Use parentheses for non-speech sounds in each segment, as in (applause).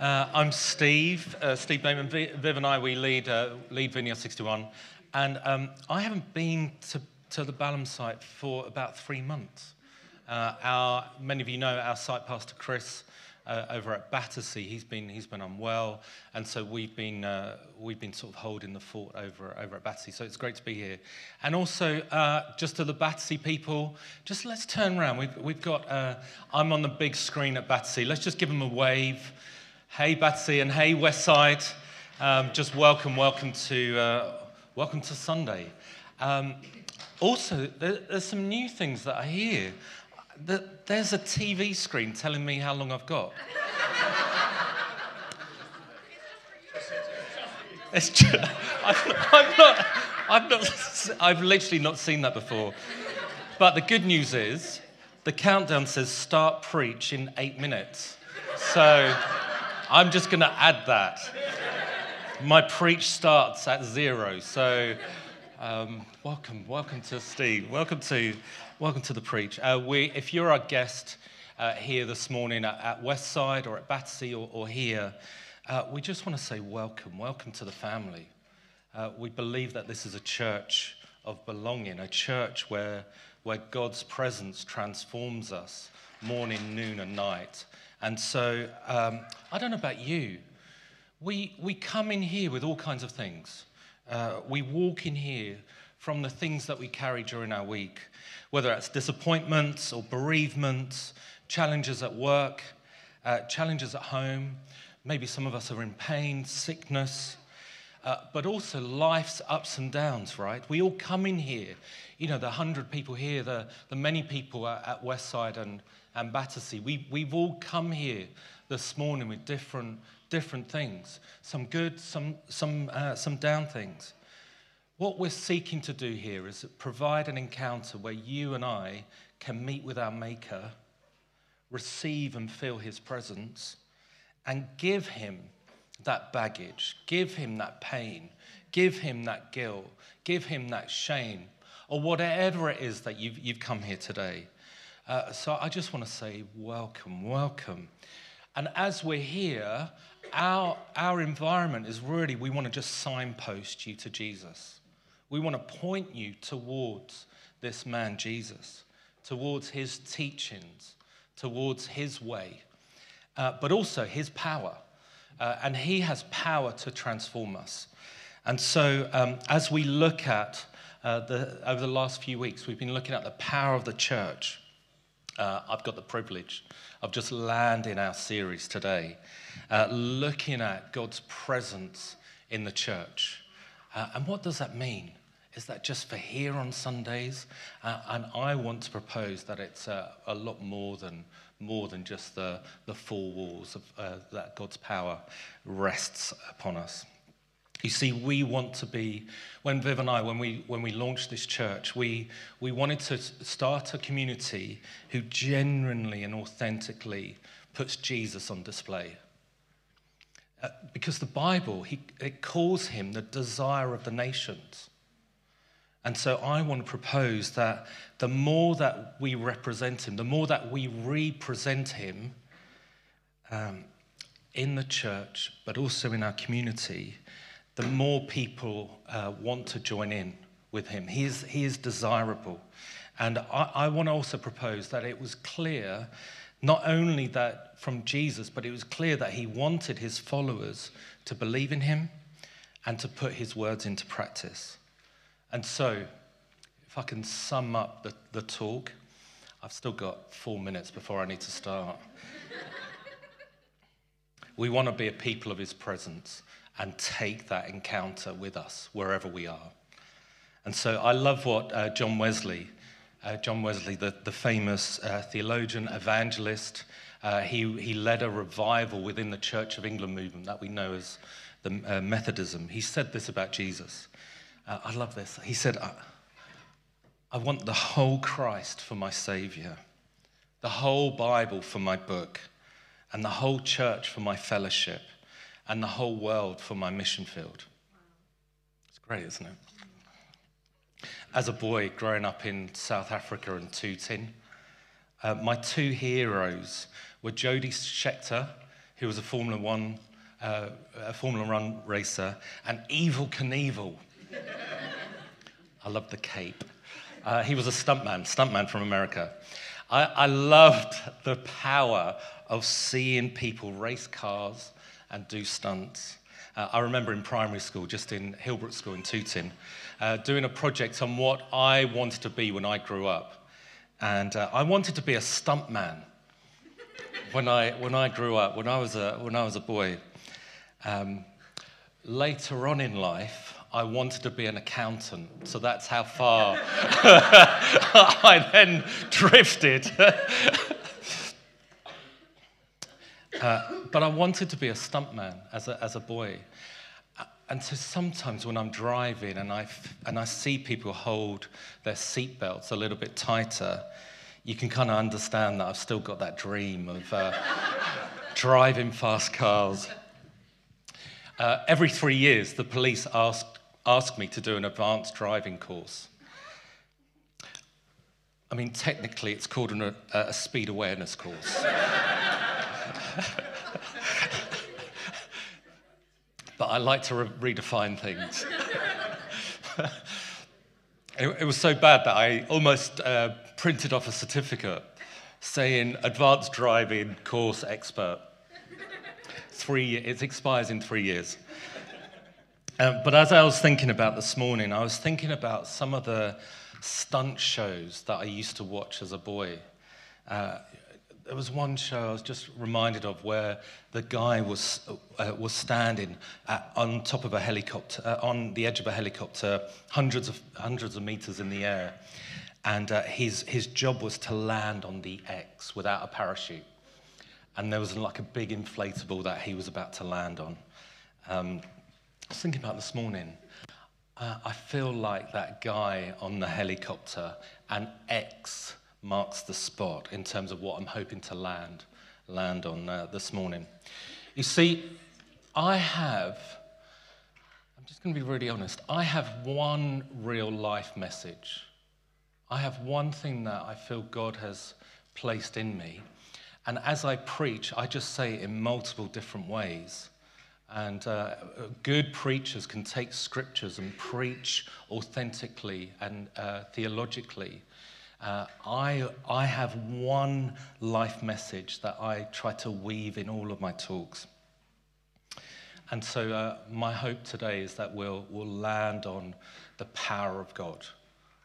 Uh, I'm Steve. Uh, Steve Blayman. Viv and I, we lead, uh, lead Vineyard 61. And um, I haven't been to, to the Balham site for about three months. Uh, our, many of you know our site pastor, Chris, uh, over at Battersea, he's been, he's been unwell. And so we've been, uh, we've been sort of holding the fort over, over at Battersea. So it's great to be here. And also, just to the Battersea people, just let's turn around. We've, we've got, I'm on the big screen at Battersea. Let's just give them a wave. Hey, Batsy, and hey, Westside. Um, just welcome, welcome to, uh, welcome to Sunday. Um, also, there, there's some new things that I hear. There's a TV screen telling me how long I've got. It's just, I've, not, I've, not, I've literally not seen that before. But the good news is, the countdown says start preach in eight minutes. So I'm just going to add that. My preach starts at zero. So, um, welcome, welcome to Steve. Welcome to, welcome to the preach. Uh, we, if you're our guest uh, here this morning at, at Westside or at Battersea or, or here, uh, we just want to say welcome, welcome to the family. Uh, we believe that this is a church of belonging, a church where, where God's presence transforms us morning, noon, and night. And so um, I don't know about you. We, we come in here with all kinds of things. Uh, we walk in here from the things that we carry during our week, whether that's disappointments or bereavements, challenges at work, uh, challenges at home. Maybe some of us are in pain, sickness, uh, but also life's ups and downs, right? We all come in here. You know, the 100 people here, the, the many people at, at Westside and and Battersea. We, we've all come here this morning with different, different things some good, some, some, uh, some down things. What we're seeking to do here is provide an encounter where you and I can meet with our Maker, receive and feel His presence, and give Him that baggage, give Him that pain, give Him that guilt, give Him that shame, or whatever it is that you've, you've come here today. Uh, so I just want to say welcome, welcome. And as we're here, our, our environment is really, we want to just signpost you to Jesus. We want to point you towards this man, Jesus, towards his teachings, towards his way, uh, but also his power. Uh, and he has power to transform us. And so, um, as we look at uh, the, over the last few weeks, we've been looking at the power of the church uh, I've got the privilege of just landing our series today, uh, looking at God's presence in the church. Uh, and what does that mean? Is that just for here on Sundays? Uh, and I want to propose that it's uh, a lot more than, more than just the, the four walls of, uh, that God's power rests upon us. You see, we want to be, when Viv and I, when we, when we launched this church, we, we wanted to start a community who genuinely and authentically puts Jesus on display. Uh, because the Bible, he, it calls him the desire of the nations. And so I want to propose that the more that we represent him, the more that we represent him um, in the church, but also in our community, the more people uh, want to join in with him. He is, he is desirable. And I, I want to also propose that it was clear, not only that from Jesus, but it was clear that he wanted his followers to believe in him and to put his words into practice. And so, if I can sum up the, the talk, I've still got four minutes before I need to start. (laughs) we want to be a people of his presence and take that encounter with us wherever we are. And so I love what uh, John Wesley, uh, John Wesley, the, the famous uh, theologian, evangelist, uh, he, he led a revival within the Church of England movement that we know as the uh, Methodism. He said this about Jesus. Uh, I love this. He said, I, I want the whole Christ for my Savior, the whole Bible for my book, and the whole church for my fellowship, and the whole world for my mission field. It's great, isn't it? As a boy growing up in South Africa and Tooting, uh, my two heroes were Jody Scheckter, who was a Formula One, uh, a Formula One racer, and Evel Knievel. (laughs) I love the cape. Uh, he was a stuntman, stuntman from America. I, I loved the power of seeing people race cars and do stunts. Uh, I remember in primary school, just in Hillbrook School in Tooting, uh, doing a project on what I wanted to be when I grew up. And uh, I wanted to be a stuntman when I, when I grew up, when I was a, when I was a boy. Um, later on in life, I wanted to be an accountant, so that's how far (laughs) I then drifted. (laughs) uh, but I wanted to be a stuntman as a, as a boy. And so sometimes when I'm driving and I, and I see people hold their seatbelts a little bit tighter, you can kind of understand that I've still got that dream of uh, (laughs) driving fast cars. Uh, every three years, the police ask, ask me to do an advanced driving course. I mean, technically, it's called an, a, a speed awareness course. (laughs) (laughs) but I like to re- redefine things. (laughs) it, it, was so bad that I almost uh, printed off a certificate saying advanced driving course expert. Three, it expires in three years. Uh, but as I was thinking about this morning, I was thinking about some of the stunt shows that I used to watch as a boy. Uh, there was one show I was just reminded of where the guy was, uh, was standing at, on top of a helicopter, uh, on the edge of a helicopter, hundreds of, hundreds of meters in the air. And uh, his, his job was to land on the X without a parachute. And there was like a big inflatable that he was about to land on. Um, I was thinking about this morning. Uh, I feel like that guy on the helicopter, and X marks the spot in terms of what I'm hoping to land, land on uh, this morning. You see, I have, I'm just going to be really honest, I have one real life message I have one thing that I feel God has placed in me. And as I preach, I just say it in multiple different ways. And uh, good preachers can take scriptures and preach authentically and uh, theologically. Uh, I, I have one life message that I try to weave in all of my talks. And so, uh, my hope today is that we'll, we'll land on the power of God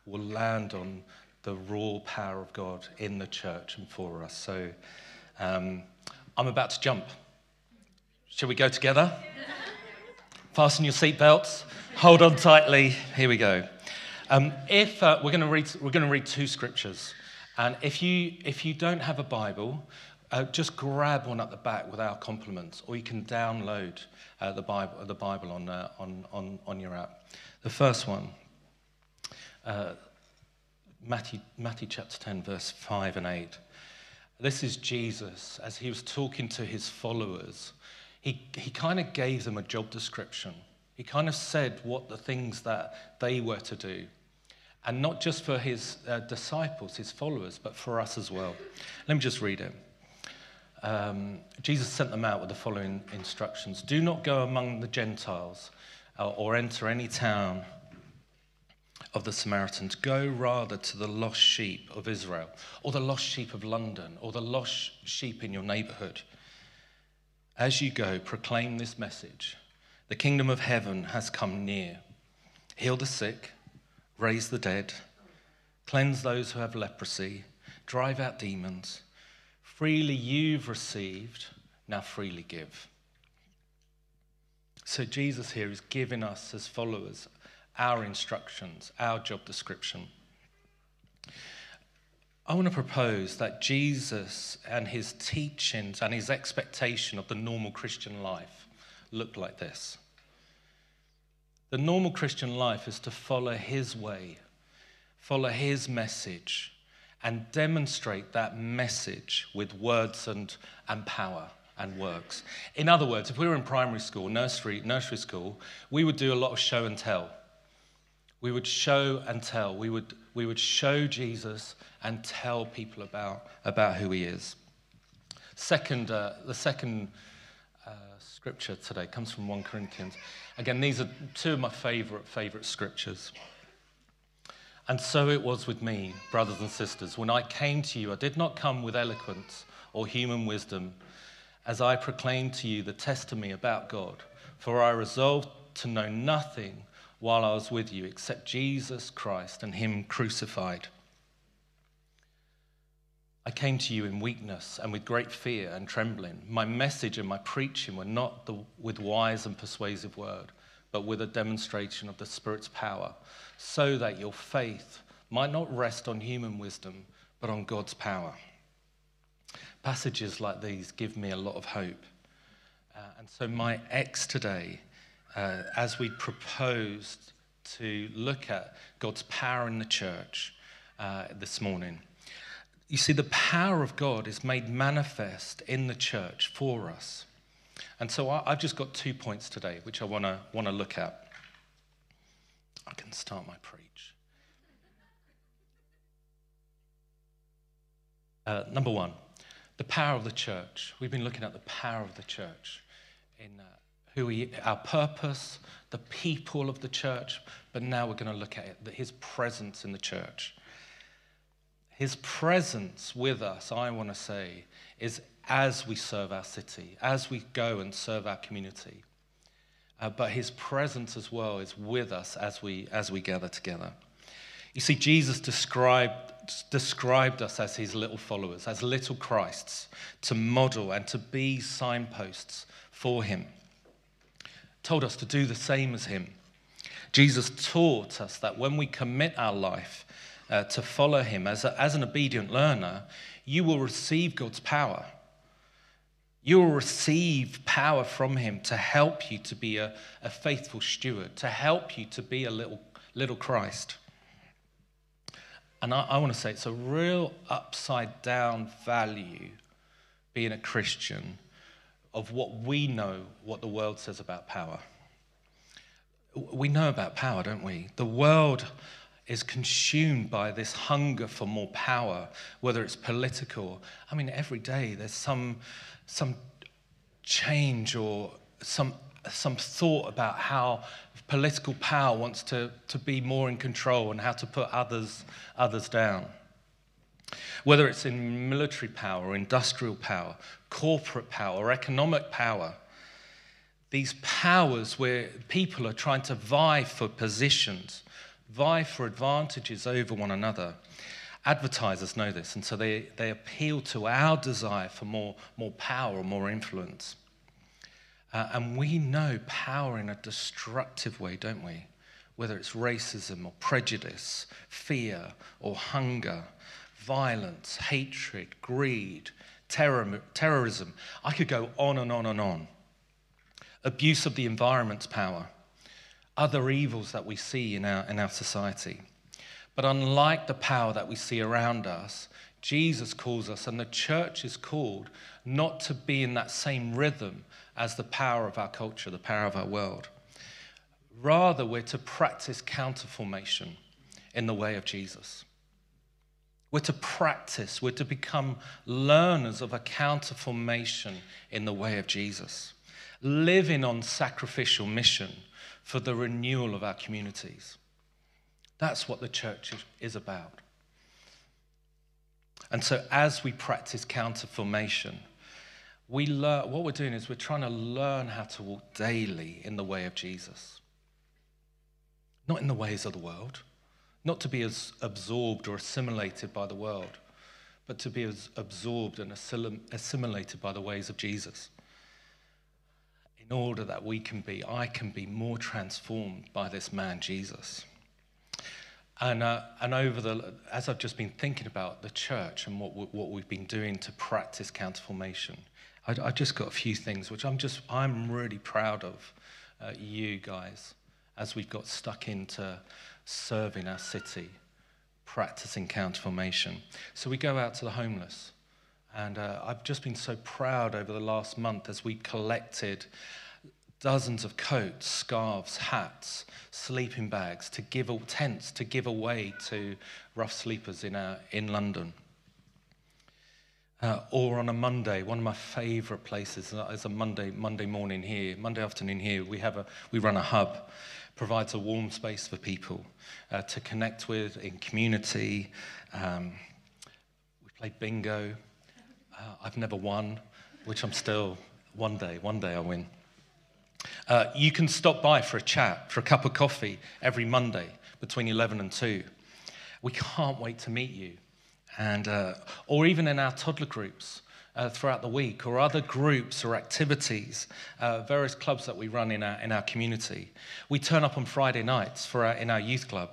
We'll land on the raw power of God in the church and for us. So um, I'm about to jump. Shall we go together? Fasten your seatbelts. Hold on tightly. Here we go. Um, if uh, we're going to read, we're going to read two scriptures, and if you if you don't have a Bible, uh, just grab one at the back with our compliments, or you can download uh, the Bible the Bible on, uh, on on on your app. The first one uh, Matthew, Matthew chapter 10, verse 5 and 8. This is Jesus as he was talking to his followers. He, he kind of gave them a job description. He kind of said what the things that they were to do. And not just for his uh, disciples, his followers, but for us as well. Let me just read it. Um, Jesus sent them out with the following instructions Do not go among the Gentiles uh, or enter any town of the Samaritans. Go rather to the lost sheep of Israel, or the lost sheep of London, or the lost sheep in your neighborhood. As you go, proclaim this message The kingdom of heaven has come near. Heal the sick, raise the dead, cleanse those who have leprosy, drive out demons. Freely you've received, now freely give. So, Jesus here is giving us as followers our instructions, our job description. I want to propose that Jesus and his teachings and his expectation of the normal Christian life look like this. The normal Christian life is to follow his way, follow his message, and demonstrate that message with words and, and power and works. In other words, if we were in primary school, nursery, nursery school, we would do a lot of show and tell. We would show and tell. We would, we would show Jesus and tell people about, about who he is. Second, uh, the second scripture today comes from 1 Corinthians. Again, these are two of my favorite, favorite scriptures. And so it was with me, brothers and sisters. When I came to you, I did not come with eloquence or human wisdom as I proclaimed to you the testimony about God. For I resolved to know nothing while I was with you except Jesus Christ and Him crucified. I came to you in weakness and with great fear and trembling. My message and my preaching were not the, with wise and persuasive word, but with a demonstration of the Spirit's power, so that your faith might not rest on human wisdom, but on God's power. Passages like these give me a lot of hope. Uh, and so, my X today, uh, as we proposed to look at God's power in the church uh, this morning, you see, the power of God is made manifest in the church for us. And so I, have just got two points today which I want to want to look at. I can start my preach. Uh, number one, the power of the church. We've been looking at the power of the church in uh, who we, our purpose, the people of the church, but now we're going to look at it, his presence in the church. His presence with us, I want to say, is as we serve our city, as we go and serve our community. Uh, but his presence as well is with us as we, as we gather together. You see, Jesus described, described us as his little followers, as little Christs, to model and to be signposts for him. Told us to do the same as him. Jesus taught us that when we commit our life uh, to follow him as, a, as an obedient learner, you will receive God's power. You will receive power from him to help you to be a, a faithful steward, to help you to be a little, little Christ. And I, I want to say it's a real upside down value being a Christian of what we know what the world says about power. We know about power, don't we? The world is consumed by this hunger for more power, whether it's political. I mean, every day there's some, some change or some, some thought about how political power wants to, to be more in control and how to put others, others down. Whether it's in military power, industrial power, corporate power, or economic power, these powers where people are trying to vie for positions vie for advantages over one another. Advertisers know this, and so they, they appeal to our desire for more, more power or more influence. Uh, and we know power in a destructive way, don't we? Whether it's racism or prejudice, fear or hunger, violence, hatred, greed, terror, terrorism. I could go on and on and on. Abuse of the environment's power other evils that we see in our, in our society. But unlike the power that we see around us, Jesus calls us, and the church is called, not to be in that same rhythm as the power of our culture, the power of our world. Rather, we're to practice counterformation in the way of Jesus. We're to practice, we're to become learners of a counterformation in the way of Jesus, living on sacrificial mission for the renewal of our communities. That's what the church is about. And so, as we practice counterformation, we learn, what we're doing is we're trying to learn how to walk daily in the way of Jesus. Not in the ways of the world, not to be as absorbed or assimilated by the world, but to be as absorbed and assimilated by the ways of Jesus in order that we can be, I can be more transformed by this man, Jesus. And, uh, and over the, as I've just been thinking about the church and what, what we've been doing to practice counterformation, I, I just got a few things which I'm just, I'm really proud of uh, you guys as we've got stuck into serving our city, practicing counter formation. So we go out to the homeless. And uh, I've just been so proud over the last month as we collected dozens of coats, scarves, hats, sleeping bags to give tents to give away to rough sleepers in, our, in London. Uh, or on a Monday, one of my favourite places is a Monday Monday morning here, Monday afternoon here. We have a we run a hub, provides a warm space for people uh, to connect with in community. Um, we play bingo. Uh, I've never won, which I'm still one day. One day I'll win. Uh, you can stop by for a chat, for a cup of coffee every Monday between 11 and 2. We can't wait to meet you. And, uh, or even in our toddler groups uh, throughout the week, or other groups or activities, uh, various clubs that we run in our, in our community. We turn up on Friday nights for our, in our youth club.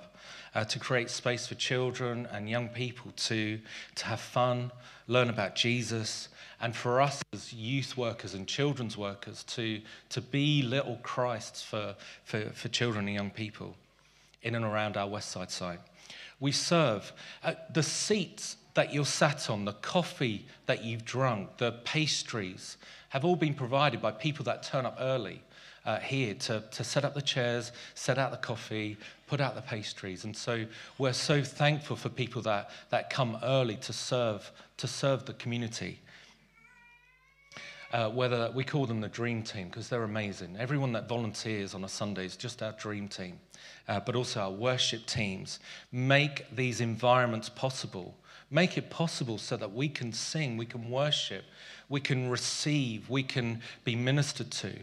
Uh, to create space for children and young people to, to have fun, learn about Jesus, and for us as youth workers and children's workers to, to be little Christs for, for, for children and young people in and around our West Side site. We serve. Uh, the seats that you're sat on, the coffee that you've drunk, the pastries have all been provided by people that turn up early. Uh, here to, to set up the chairs, set out the coffee, put out the pastries. And so we're so thankful for people that, that come early to serve, to serve the community uh, whether we call them the dream team because they're amazing. Everyone that volunteers on a Sunday is just our dream team, uh, but also our worship teams make these environments possible. Make it possible so that we can sing, we can worship, we can receive, we can be ministered to.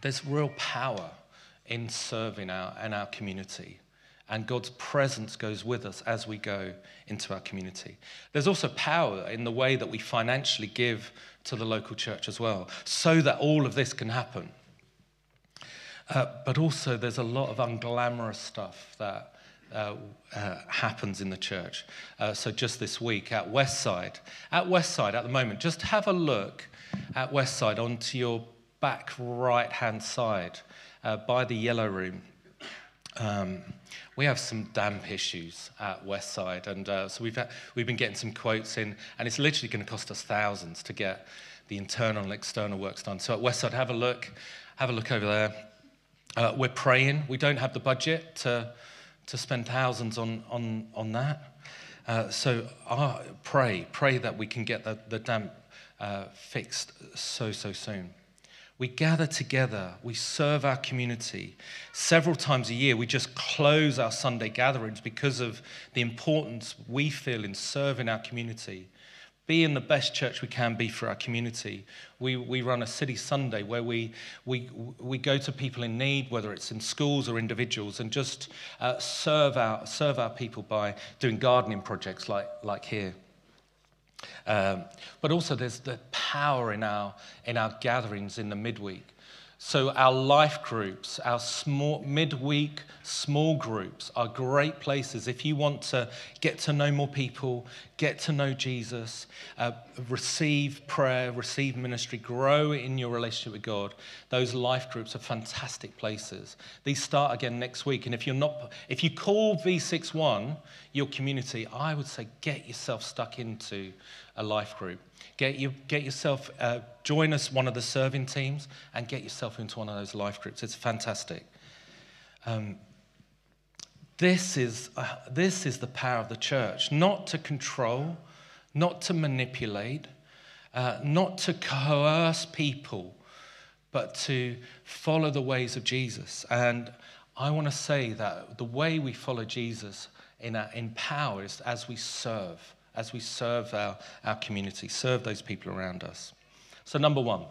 There's real power in serving our, in our community and God's presence goes with us as we go into our community. There's also power in the way that we financially give to the local church as well, so that all of this can happen. Uh, but also, there's a lot of unglamorous stuff that uh, uh, happens in the church. Uh, so, just this week at Westside, at Westside at the moment, just have a look at Westside onto your back right hand side uh, by the yellow room. Um, we have some damp issues at Westside, and uh, so we've, had, we've been getting some quotes in, and it's literally going to cost us thousands to get the internal and external works done. So at Westside, have a look, have a look over there. We're praying. We don't have the budget to, to spend thousands on, on, on that. Uh, so uh, pray, pray that we can get the, the damp uh, fixed so, so soon. We gather together, we serve our community. Several times a year, we just close our Sunday gatherings because of the importance we feel in serving our community. Being the best church we can be for our community. We, we run a city Sunday where we, we, we go to people in need, whether it's in schools or individuals, and just uh, serve, our, serve our people by doing gardening projects like, like here. Um, but also, there's the power in our, in our gatherings in the midweek. So, our life groups, our small, midweek small groups are great places if you want to get to know more people, get to know Jesus, uh, receive prayer, receive ministry, grow in your relationship with God. Those life groups are fantastic places. These start again next week. And if you're not, if you call V61 your community, I would say get yourself stuck into a life group. Get, you, get yourself, uh, join us, one of the serving teams, and get yourself into one of those life groups. It's fantastic. Um, this, is, uh, this is the power of the church not to control, not to manipulate, uh, not to coerce people, but to follow the ways of Jesus. And I want to say that the way we follow Jesus in, our, in power is as we serve as we serve our, our community, serve those people around us. So, number one,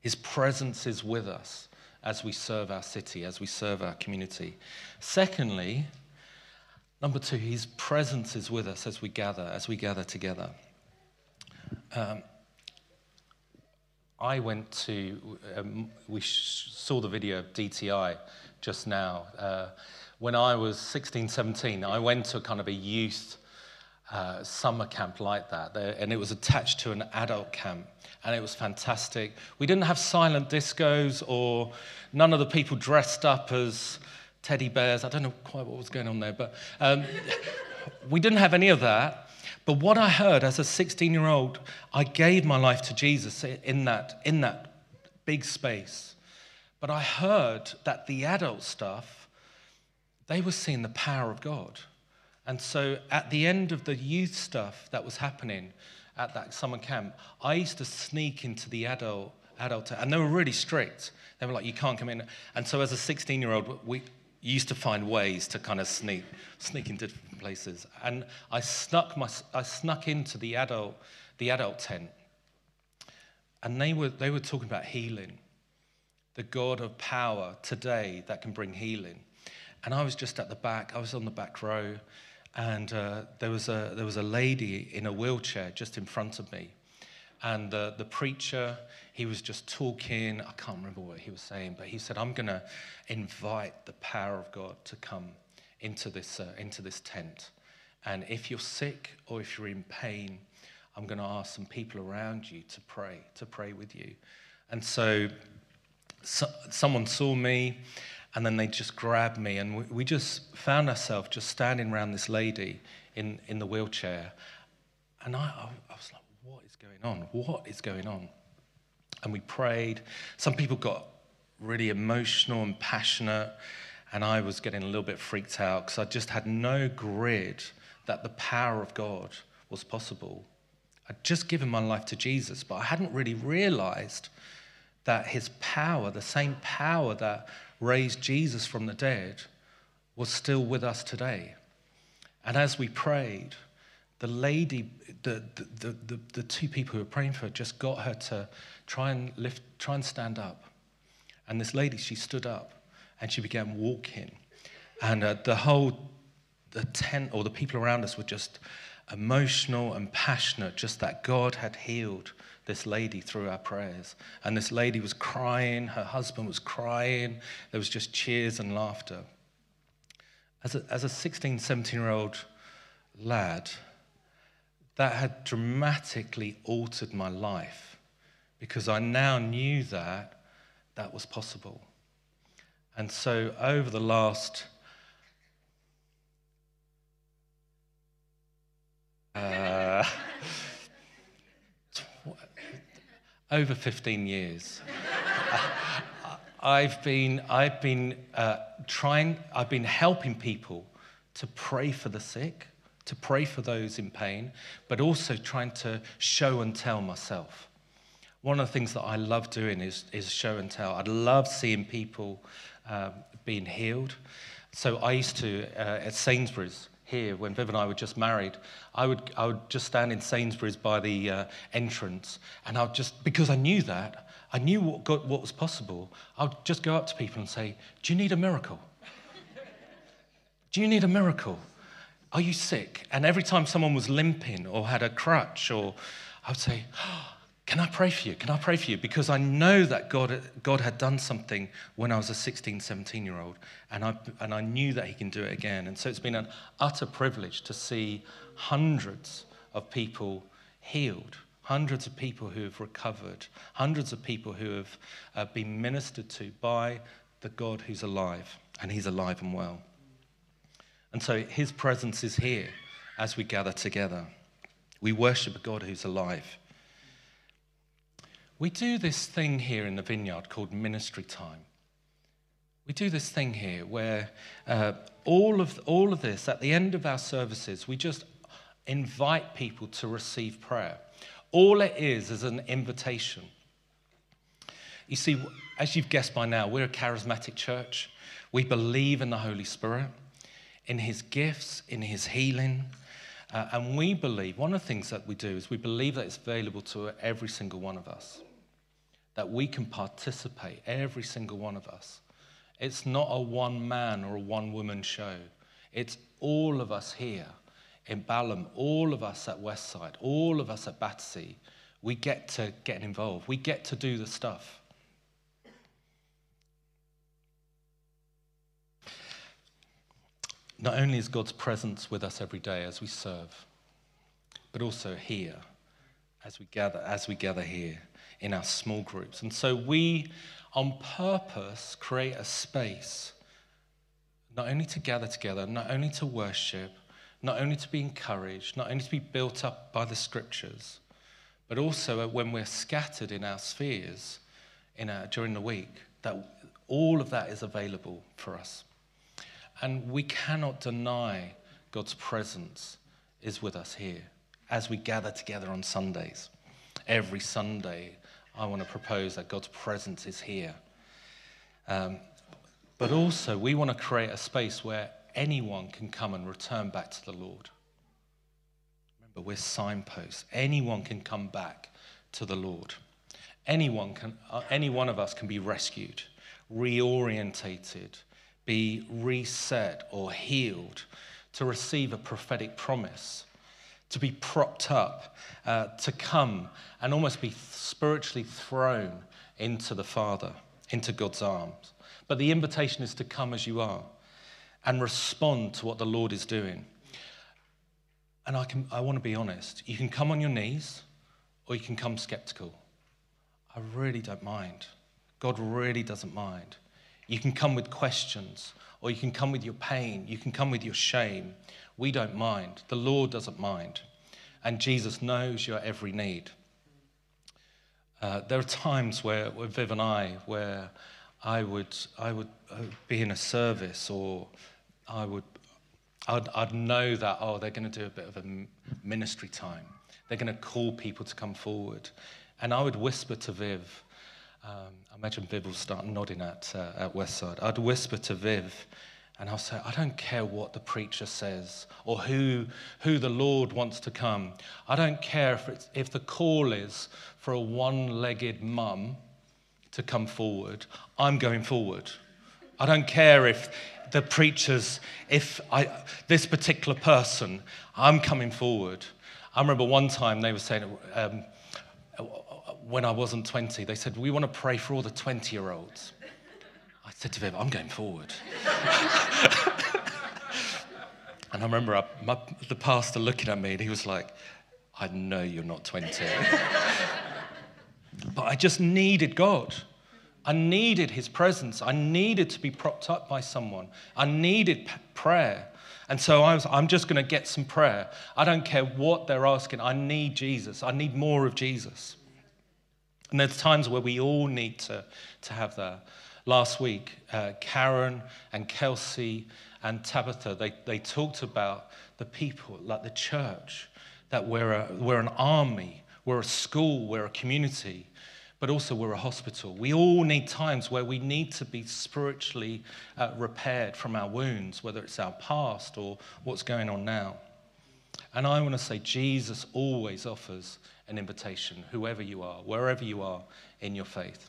his presence is with us as we serve our city, as we serve our community. Secondly, number two, his presence is with us as we gather, as we gather together. Um, I went to, um, we saw the video of DTI just now. Uh, when I was 16, 17, I went to kind of a youth uh, summer camp like that, and it was attached to an adult camp, and it was fantastic. We didn't have silent discos or none of the people dressed up as teddy bears. I don't know quite what was going on there, but um, (laughs) we didn't have any of that. But what I heard as a 16 year old, I gave my life to Jesus in that, in that big space. But I heard that the adult stuff, they were seeing the power of God. And so at the end of the youth stuff that was happening at that summer camp, I used to sneak into the adult, adult, and they were really strict. They were like, you can't come in. And so as a 16 year old, we used to find ways to kind of sneak, sneak into different places. And I snuck, my, I snuck into the adult, the adult tent. And they were, they were talking about healing, the God of power today that can bring healing. And I was just at the back, I was on the back row, and uh, there, was a, there was a lady in a wheelchair just in front of me. And the, the preacher, he was just talking. I can't remember what he was saying, but he said, I'm going to invite the power of God to come into this, uh, into this tent. And if you're sick or if you're in pain, I'm going to ask some people around you to pray, to pray with you. And so, so someone saw me, and then they just grabbed me, and we, we just found ourselves just standing around this lady in, in the wheelchair. And I, I was like, what is going on? What is going on? And we prayed. Some people got really emotional and passionate. And I was getting a little bit freaked out because I just had no grid that the power of God was possible. I'd just given my life to Jesus, but I hadn't really realized that his power, the same power that raised Jesus from the dead, was still with us today. And as we prayed, the lady, the, the, the, the, two people who were praying for her just got her to try and lift, try and stand up. And this lady, she stood up and she began walking. And uh, the whole the tent or the people around us were just emotional and passionate, just that God had healed this lady through our prayers. And this lady was crying, her husband was crying, there was just cheers and laughter. As a, as a 16, 17 year old lad, that had dramatically altered my life because I now knew that that was possible. And so over the last uh, (laughs) over 15 years, I've been, I've been uh, trying, I've been helping people to pray for the sick, to pray for those in pain, but also trying to show and tell myself. One of the things that I love doing is, is show and tell. I love seeing people um, being healed. So I used to, uh, at Sainsbury's here, when Viv and I were just married, I would, I would just stand in Sainsbury's by the uh, entrance, and I would just, because I knew that, I knew what, what was possible, I would just go up to people and say, Do you need a miracle? Do you need a miracle? Are you sick? And every time someone was limping or had a crutch, or I would say, oh, can I pray for you? Can I pray for you? Because I know that God, God had done something when I was a 16, 17 year old, and I, and I knew that He can do it again. And so it's been an utter privilege to see hundreds of people healed, hundreds of people who have recovered, hundreds of people who have uh, been ministered to by the God who's alive, and He's alive and well. And so His presence is here as we gather together. We worship a God who's alive. We do this thing here in the vineyard called ministry time. We do this thing here where uh, all, of, all of this, at the end of our services, we just invite people to receive prayer. All it is is an invitation. You see, as you've guessed by now, we're a charismatic church. We believe in the Holy Spirit, in his gifts, in his healing. Uh, and we believe, one of the things that we do is we believe that it's available to every single one of us that we can participate, every single one of us. It's not a one man or a one woman show. It's all of us here in Balham, all of us at Westside, all of us at Battersea. We get to get involved. We get to do the stuff. Not only is God's presence with us every day as we serve, but also here as we gather, as we gather here in our small groups. And so we, on purpose, create a space not only to gather together, not only to worship, not only to be encouraged, not only to be built up by the scriptures, but also when we're scattered in our spheres in our, during the week, that all of that is available for us. And we cannot deny God's presence is with us here as we gather together on Sundays. Every Sunday, I want to propose that God's presence is here. Um, but also, we want to create a space where anyone can come and return back to the Lord. Remember, we're signposts. Anyone can come back to the Lord. Anyone can, uh, any one of us can be rescued, reorientated, be reset or healed to receive a prophetic promise, to be propped up, uh, to come and almost be spiritually thrown into the Father, into God's arms. But the invitation is to come as you are and respond to what the Lord is doing. And I, can, I want to be honest. You can come on your knees or you can come skeptical. I really don't mind. God really doesn't mind. You can come with questions or you can come with your pain. You can come with your shame. We don't mind. The Lord doesn't mind. And Jesus knows your every need. Uh, there are times where, Viv and I, where I would, I would uh, be in a service or I would, I'd, I'd know that, oh, they're going to do a bit of a ministry time. They're going to call people to come forward. And I would whisper to Viv, um, I imagine Viv will start nodding at, uh, at Westside. I'd whisper to Viv, and I'll say, I don't care what the preacher says or who, who the Lord wants to come. I don't care if, if the call is for a one legged mum to come forward. I'm going forward. I don't care if the preachers, if I, this particular person, I'm coming forward. I remember one time they were saying, um, when I wasn't 20, they said, We want to pray for all the 20 year olds. I said to Viv, I'm going forward. and I remember I, my, the pastor looking at me and he was like, I know you're not 20. but I just needed God. I needed his presence. I needed to be propped up by someone. I needed p- prayer. And so I was, I'm just going to get some prayer. I don't care what they're asking. I need Jesus. I need more of Jesus. And there's times where we all need to, to have that. Last week, uh, Karen and Kelsey and Tabitha, they, they talked about the people, like the church, that we're, a, we're an army, we're a school, we're a community but also we're a hospital. We all need times where we need to be spiritually uh, repaired from our wounds, whether it's our past or what's going on now. And I want to say, Jesus always offers an invitation, whoever you are, wherever you are in your faith.